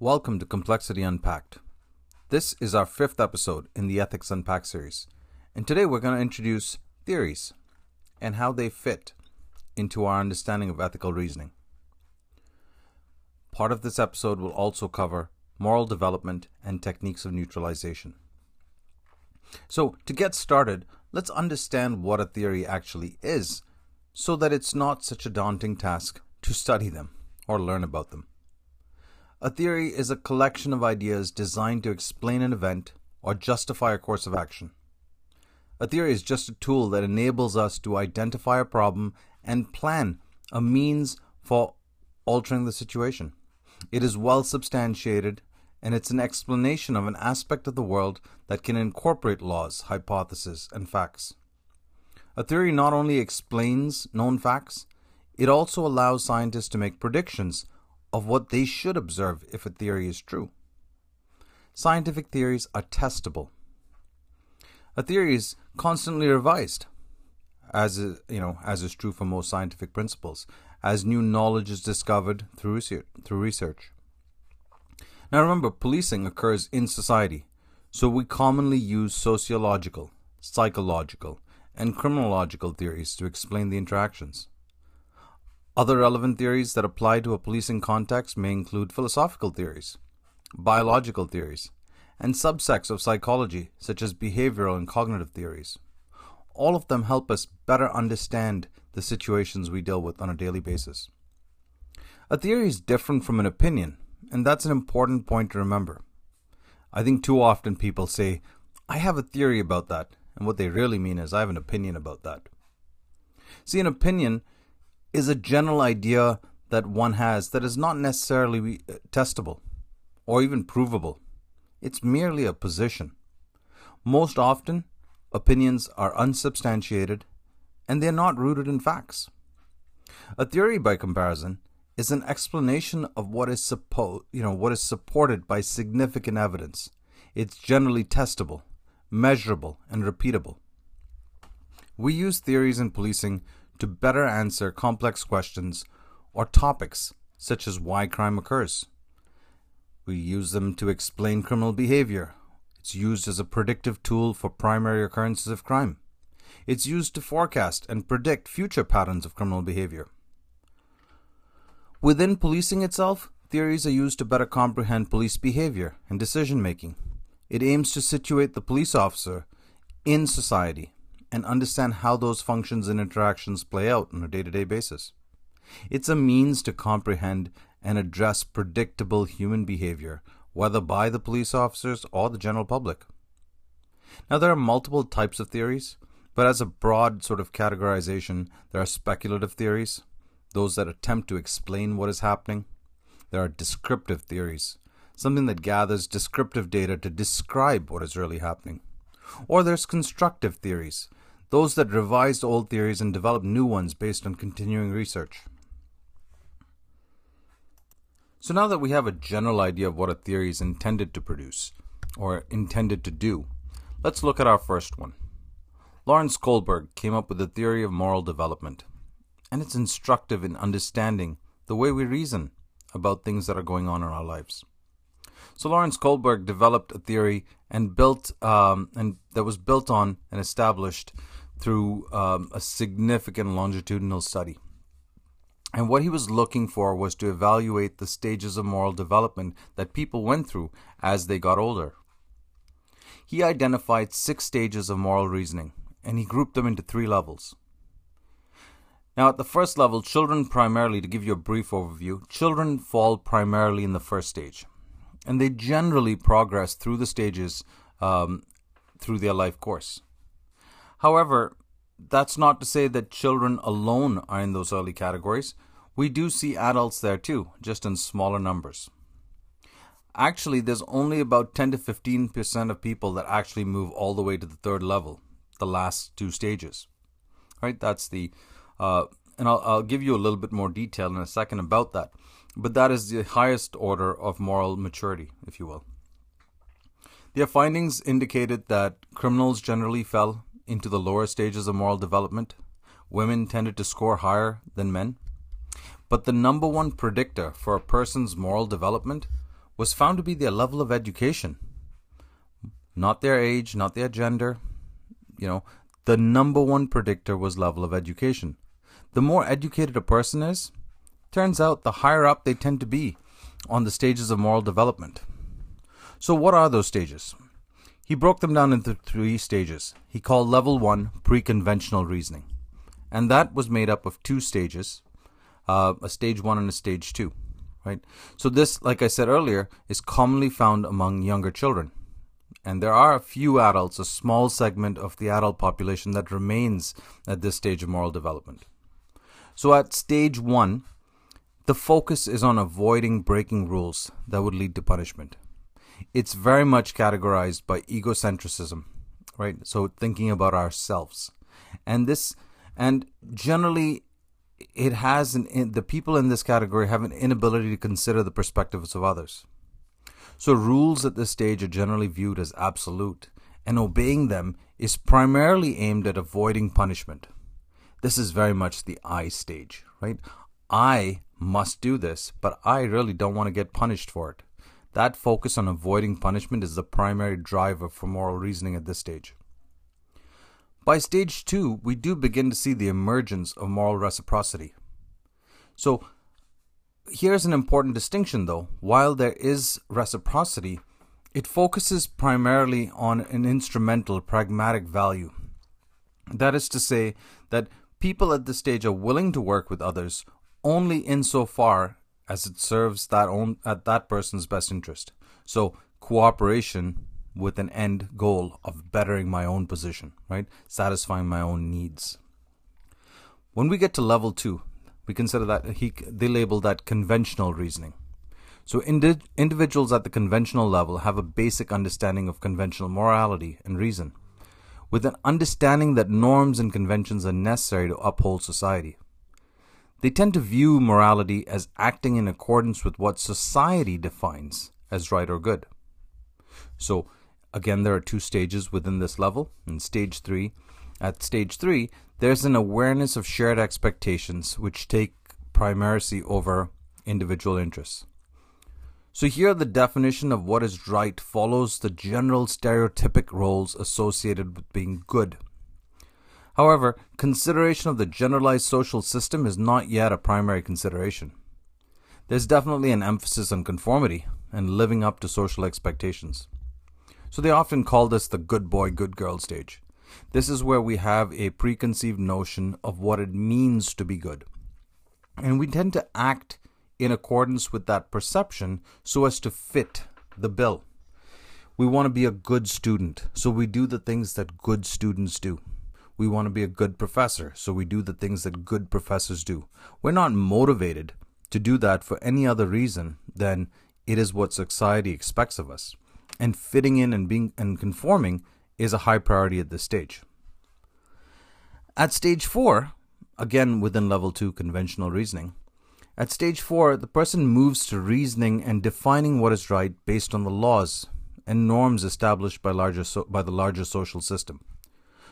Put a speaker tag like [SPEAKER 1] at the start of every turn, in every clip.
[SPEAKER 1] Welcome to Complexity Unpacked. This is our fifth episode in the Ethics Unpacked series, and today we're going to introduce theories and how they fit into our understanding of ethical reasoning. Part of this episode will also cover moral development and techniques of neutralization. So, to get started, let's understand what a theory actually is so that it's not such a daunting task to study them or learn about them. A theory is a collection of ideas designed to explain an event or justify a course of action. A theory is just a tool that enables us to identify a problem and plan a means for altering the situation. It is well substantiated and it's an explanation of an aspect of the world that can incorporate laws, hypotheses, and facts. A theory not only explains known facts, it also allows scientists to make predictions of what they should observe if a theory is true. Scientific theories are testable. A theory is constantly revised, as is, you know, as is true for most scientific principles, as new knowledge is discovered through research. Through research. Now remember, policing occurs in society, so we commonly use sociological, psychological, and criminological theories to explain the interactions. Other relevant theories that apply to a policing context may include philosophical theories, biological theories, and subsects of psychology such as behavioral and cognitive theories. All of them help us better understand the situations we deal with on a daily basis. A theory is different from an opinion and that's an important point to remember. I think too often people say, I have a theory about that, and what they really mean is, I have an opinion about that. See, an opinion is a general idea that one has that is not necessarily uh, testable or even provable. It's merely a position. Most often, opinions are unsubstantiated and they're not rooted in facts. A theory, by comparison, is an explanation of what is suppo- you know what is supported by significant evidence. It's generally testable, measurable, and repeatable. We use theories in policing to better answer complex questions or topics such as why crime occurs. We use them to explain criminal behavior. It's used as a predictive tool for primary occurrences of crime. It's used to forecast and predict future patterns of criminal behavior. Within policing itself, theories are used to better comprehend police behavior and decision making. It aims to situate the police officer in society and understand how those functions and interactions play out on a day to day basis. It's a means to comprehend and address predictable human behavior, whether by the police officers or the general public. Now, there are multiple types of theories, but as a broad sort of categorization, there are speculative theories, those that attempt to explain what is happening. There are descriptive theories, something that gathers descriptive data to describe what is really happening. Or there's constructive theories, those that revise old theories and develop new ones based on continuing research. So now that we have a general idea of what a theory is intended to produce, or intended to do, let's look at our first one. Lawrence Kohlberg came up with the theory of moral development and it's instructive in understanding the way we reason about things that are going on in our lives. So Lawrence Kohlberg developed a theory and built um, and that was built on and established through um, a significant longitudinal study. And what he was looking for was to evaluate the stages of moral development that people went through as they got older. He identified six stages of moral reasoning, and he grouped them into three levels. Now, at the first level, children primarily, to give you a brief overview, children fall primarily in the first stage. And they generally progress through the stages um, through their life course. However, that's not to say that children alone are in those early categories. We do see adults there too, just in smaller numbers. Actually, there's only about 10 to 15% of people that actually move all the way to the third level, the last two stages. Right? That's the uh, and I'll, I'll give you a little bit more detail in a second about that. But that is the highest order of moral maturity, if you will. Their findings indicated that criminals generally fell into the lower stages of moral development, women tended to score higher than men. But the number one predictor for a person's moral development was found to be their level of education. Not their age, not their gender. You know, the number one predictor was level of education. The more educated a person is, turns out the higher up they tend to be on the stages of moral development. So, what are those stages? He broke them down into three stages. He called level one pre conventional reasoning. And that was made up of two stages uh, a stage one and a stage two. Right? So, this, like I said earlier, is commonly found among younger children. And there are a few adults, a small segment of the adult population that remains at this stage of moral development. So, at stage one, the focus is on avoiding breaking rules that would lead to punishment. It's very much categorized by egocentrism, right? So thinking about ourselves. And this, and generally, it has an, the people in this category have an inability to consider the perspectives of others. So rules at this stage are generally viewed as absolute, and obeying them is primarily aimed at avoiding punishment. This is very much the I stage, right? I must do this, but I really don't want to get punished for it. That focus on avoiding punishment is the primary driver for moral reasoning at this stage. By stage two, we do begin to see the emergence of moral reciprocity. So, here's an important distinction though. While there is reciprocity, it focuses primarily on an instrumental, pragmatic value. That is to say, that people at this stage are willing to work with others only insofar as it serves that own at that person's best interest. So cooperation with an end goal of bettering my own position, right? Satisfying my own needs. When we get to level two, we consider that he they label that conventional reasoning. So indi- individuals at the conventional level have a basic understanding of conventional morality and reason, with an understanding that norms and conventions are necessary to uphold society. They tend to view morality as acting in accordance with what society defines as right or good. So, again, there are two stages within this level. In stage three, at stage three, there's an awareness of shared expectations which take primacy over individual interests. So, here the definition of what is right follows the general stereotypic roles associated with being good However, consideration of the generalized social system is not yet a primary consideration. There's definitely an emphasis on conformity and living up to social expectations. So they often call this the good boy, good girl stage. This is where we have a preconceived notion of what it means to be good. And we tend to act in accordance with that perception so as to fit the bill. We want to be a good student, so we do the things that good students do. We want to be a good professor, so we do the things that good professors do. We're not motivated to do that for any other reason than it is what society expects of us. And fitting in and being and conforming is a high priority at this stage. At stage 4, again within level 2 conventional reasoning, at stage 4 the person moves to reasoning and defining what is right based on the laws and norms established by larger so, by the larger social system.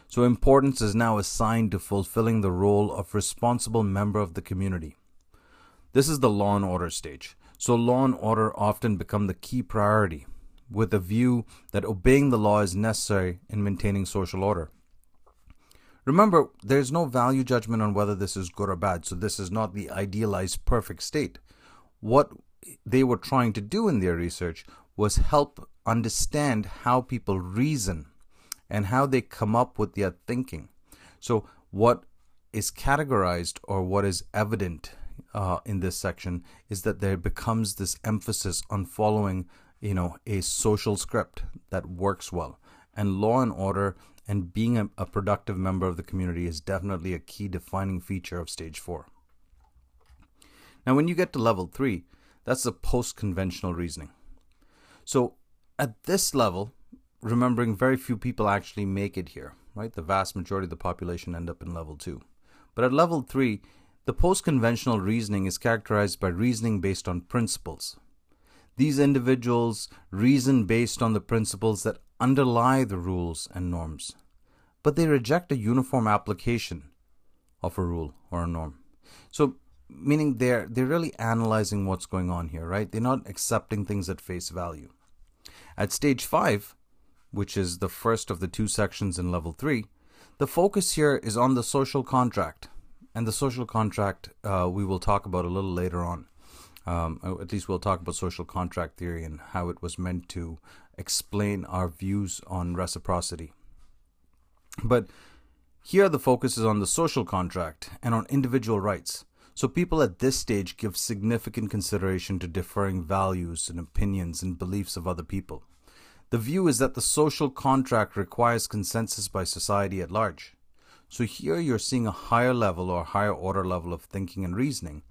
[SPEAKER 1] So importance is now assigned to fulfilling the role of responsible member of the community. This is the law and order stage. So law and order often become the key priority with a view that obeying the law is necessary in maintaining social order. Remember, there's no value judgment on whether this is good or bad, so this is not the idealized perfect state. What they were trying to do in their research was help understand how people reason and how they come up with their thinking. So, what is categorized or what is evident uh, in this section is that there becomes this emphasis on following, you know, a social script that works well, and law and order and being a, a productive member of the community is definitely a key defining feature of stage four. Now, when you get to level three, that's the post conventional reasoning. So, at this level, remembering very few people actually make it here, right? The vast majority of the population end up in level two. But at level three, the post conventional reasoning is characterized by reasoning based on principles. These individuals reason based on the principles that underlie the rules and norms. But they reject a uniform application of a rule or a norm. So meaning they're they're really analyzing what's going on here, right? They're not accepting things at face value. At stage 5, which is the first of the two sections in level 3, the focus here is on the social contract. And the social contract uh, we will talk about a little later on. Um, at least we'll talk about social contract theory and how it was meant to explain our views on reciprocity. But here the focus is on the social contract and on individual rights. So people at this stage give significant consideration to differing values and opinions and beliefs of other people. The view is that the social contract requires consensus by society at large. So here you're seeing a higher level or higher order level of thinking and reasoning,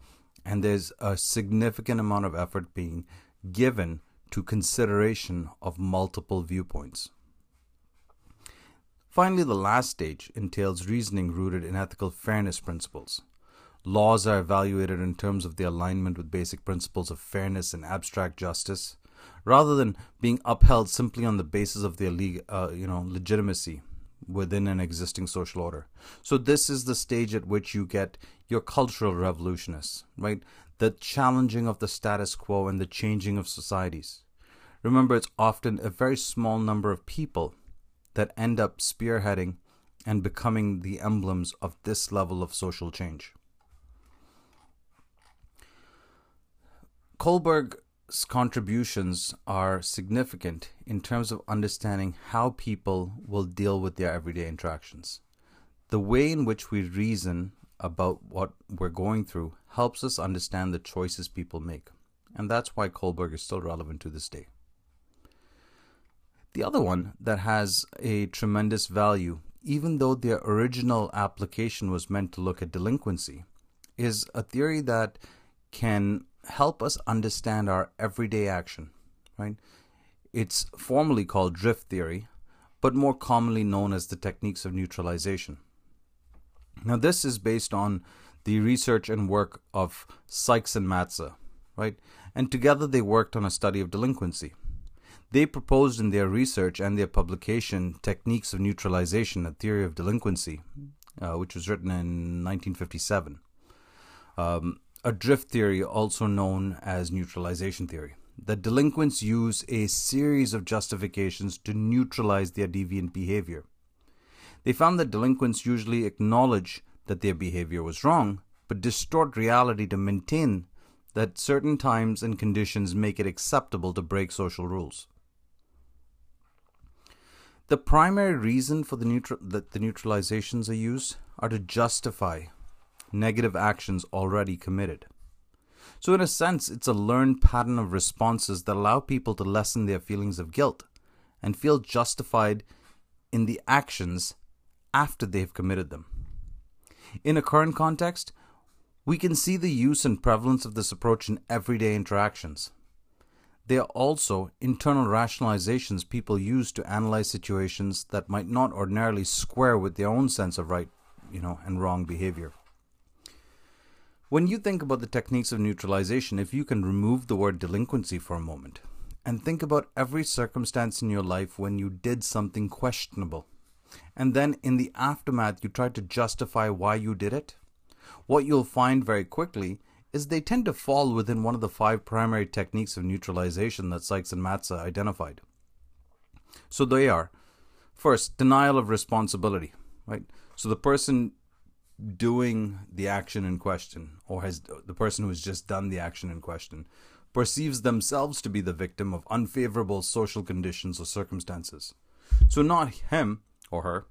[SPEAKER 1] and there's a significant amount of effort being given to consideration of multiple viewpoints. Finally, the last stage entails reasoning rooted in ethical fairness principles. Laws are evaluated in terms of the alignment with basic principles of fairness and abstract justice, rather than being upheld simply on the basis of their uh, you know, legitimacy within an existing social order. So this is the stage at which you get your cultural revolutionists, right? The challenging of the status quo and the changing of societies. Remember, it's often a very small number of people that end up spearheading and becoming the emblems of this level of social change. Kohlberg's contributions are significant in terms of understanding how people will deal with their everyday interactions. The way in which we reason about what we're going through helps us understand the choices people make. And that's why Kohlberg is still relevant to this day. The other one that has a tremendous value, even though their original application was meant to look at delinquency, is a theory that can help us understand our everyday action, right? It's formally called drift theory, but more commonly known as the techniques of neutralization. Now, this is based on the research and work of Sykes and Matza, right? And together they worked on a study of delinquency. They proposed in their research and their publication Techniques of Neutralization, a Theory of Delinquency, uh, which was written in 1957. Um, a drift theory, also known as neutralization theory. That delinquents use a series of justifications to neutralize their deviant behavior. They found that delinquents usually acknowledge that their behavior was wrong, but distort reality to maintain that certain times and conditions make it acceptable to break social rules. The primary reason for the neutral, that the neutralizations are used are to justify negative actions already committed. So, in a sense, it's a learned pattern of responses that allow people to lessen their feelings of guilt and feel justified in the actions after they've committed them. In a current context, we can see the use and prevalence of this approach in everyday interactions. They are also internal rationalizations people use to analyze situations that might not ordinarily square with their own sense of right, you know, and wrong behavior. When you think about the techniques of neutralization, if you can remove the word delinquency for a moment and think about every circumstance in your life when you did something questionable, and then in the aftermath you try to justify why you did it, what you'll find very quickly is they tend to fall within one of the five primary techniques of neutralization that Sykes and Matza identified. So they are first, denial of responsibility, right? So the person doing the action in question, or has the person who has just done the action in question, perceives themselves to be the victim of unfavorable social conditions or circumstances. So not him or her,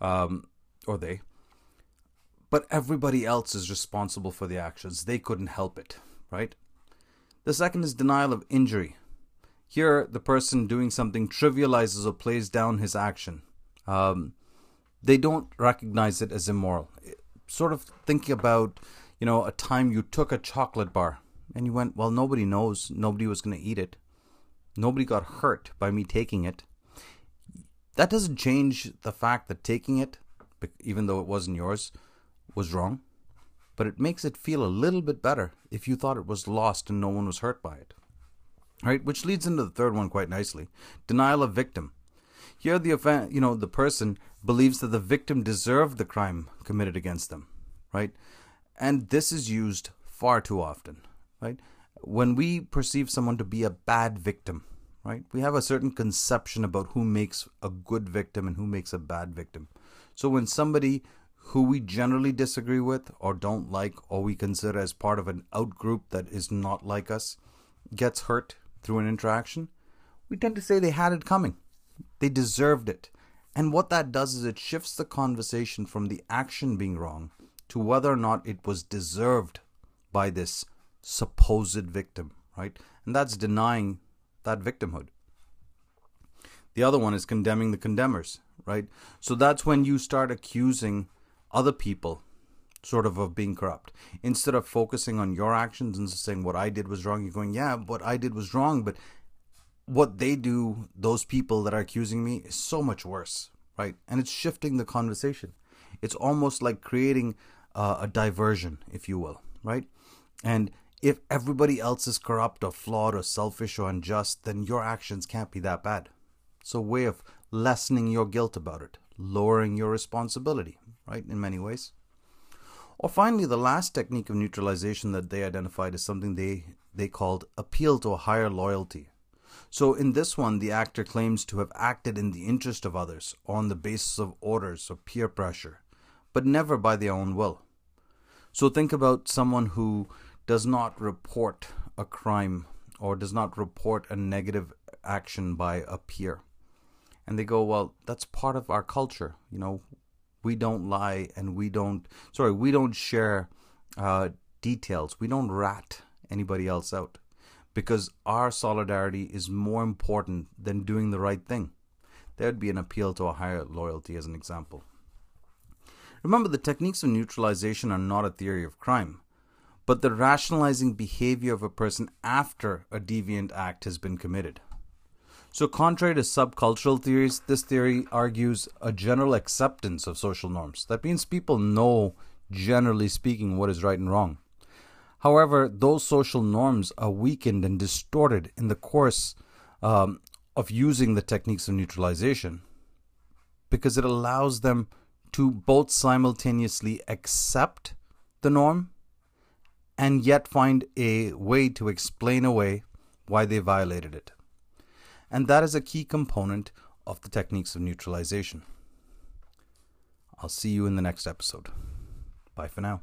[SPEAKER 1] um, or they, but everybody else is responsible for the actions. They couldn't help it, right? The second is denial of injury. Here, the person doing something trivializes or plays down his action. Um, they don't recognize it as immoral. Sort of thinking about, you know, a time you took a chocolate bar and you went, well, nobody knows, nobody was going to eat it. Nobody got hurt by me taking it. That doesn't change the fact that taking it, even though it wasn't yours, was wrong. But it makes it feel a little bit better if you thought it was lost and no one was hurt by it. Right? Which leads into the third one quite nicely denial of victim. Here, the offense, you know, the person believes that the victim deserved the crime committed against them, right? And this is used far too often, right? When we perceive someone to be a bad victim, right, we have a certain conception about who makes a good victim and who makes a bad victim. So when somebody who we generally disagree with or don't like or we consider as part of an outgroup that is not like us gets hurt through an interaction, we tend to say they had it coming. They deserved it. And what that does is it shifts the conversation from the action being wrong to whether or not it was deserved by this supposed victim, right? And that's denying that victimhood. The other one is condemning the condemners, right? So that's when you start accusing other people sort of of being corrupt. Instead of focusing on your actions and saying what I did was wrong, you're going, yeah, what I did was wrong, but what they do, those people that are accusing me, is so much worse, right? And it's shifting the conversation. It's almost like creating uh, a diversion, if you will, right? And if everybody else is corrupt or flawed or selfish or unjust, then your actions can't be that bad. It's a way of lessening your guilt about it, lowering your responsibility, right? In many ways. Or finally, the last technique of neutralization that they identified is something they, they called appeal to a higher loyalty. So in this one, the actor claims to have acted in the interest of others on the basis of orders or peer pressure, but never by their own will. So think about someone who does not report a crime or does not report a negative action by a peer. And they go, well, that's part of our culture. You know, we don't lie and we don't, sorry, we don't share uh, details. We don't rat anybody else out because our solidarity is more important than doing the right thing. There would be an appeal to a higher loyalty, as an example. Remember, the techniques of neutralization are not a theory of crime, but the rationalizing behavior of a person after a deviant act has been committed. So, contrary to subcultural theories, this theory argues a general acceptance of social norms. That means people know, generally speaking, what is right and wrong. However, those social norms are weakened and distorted in the course um, of using the techniques of neutralization because it allows them to both simultaneously accept the norm and yet find a way to explain away why they violated it. And that is a key component of the techniques of neutralization. I'll see you in the next episode. Bye for now.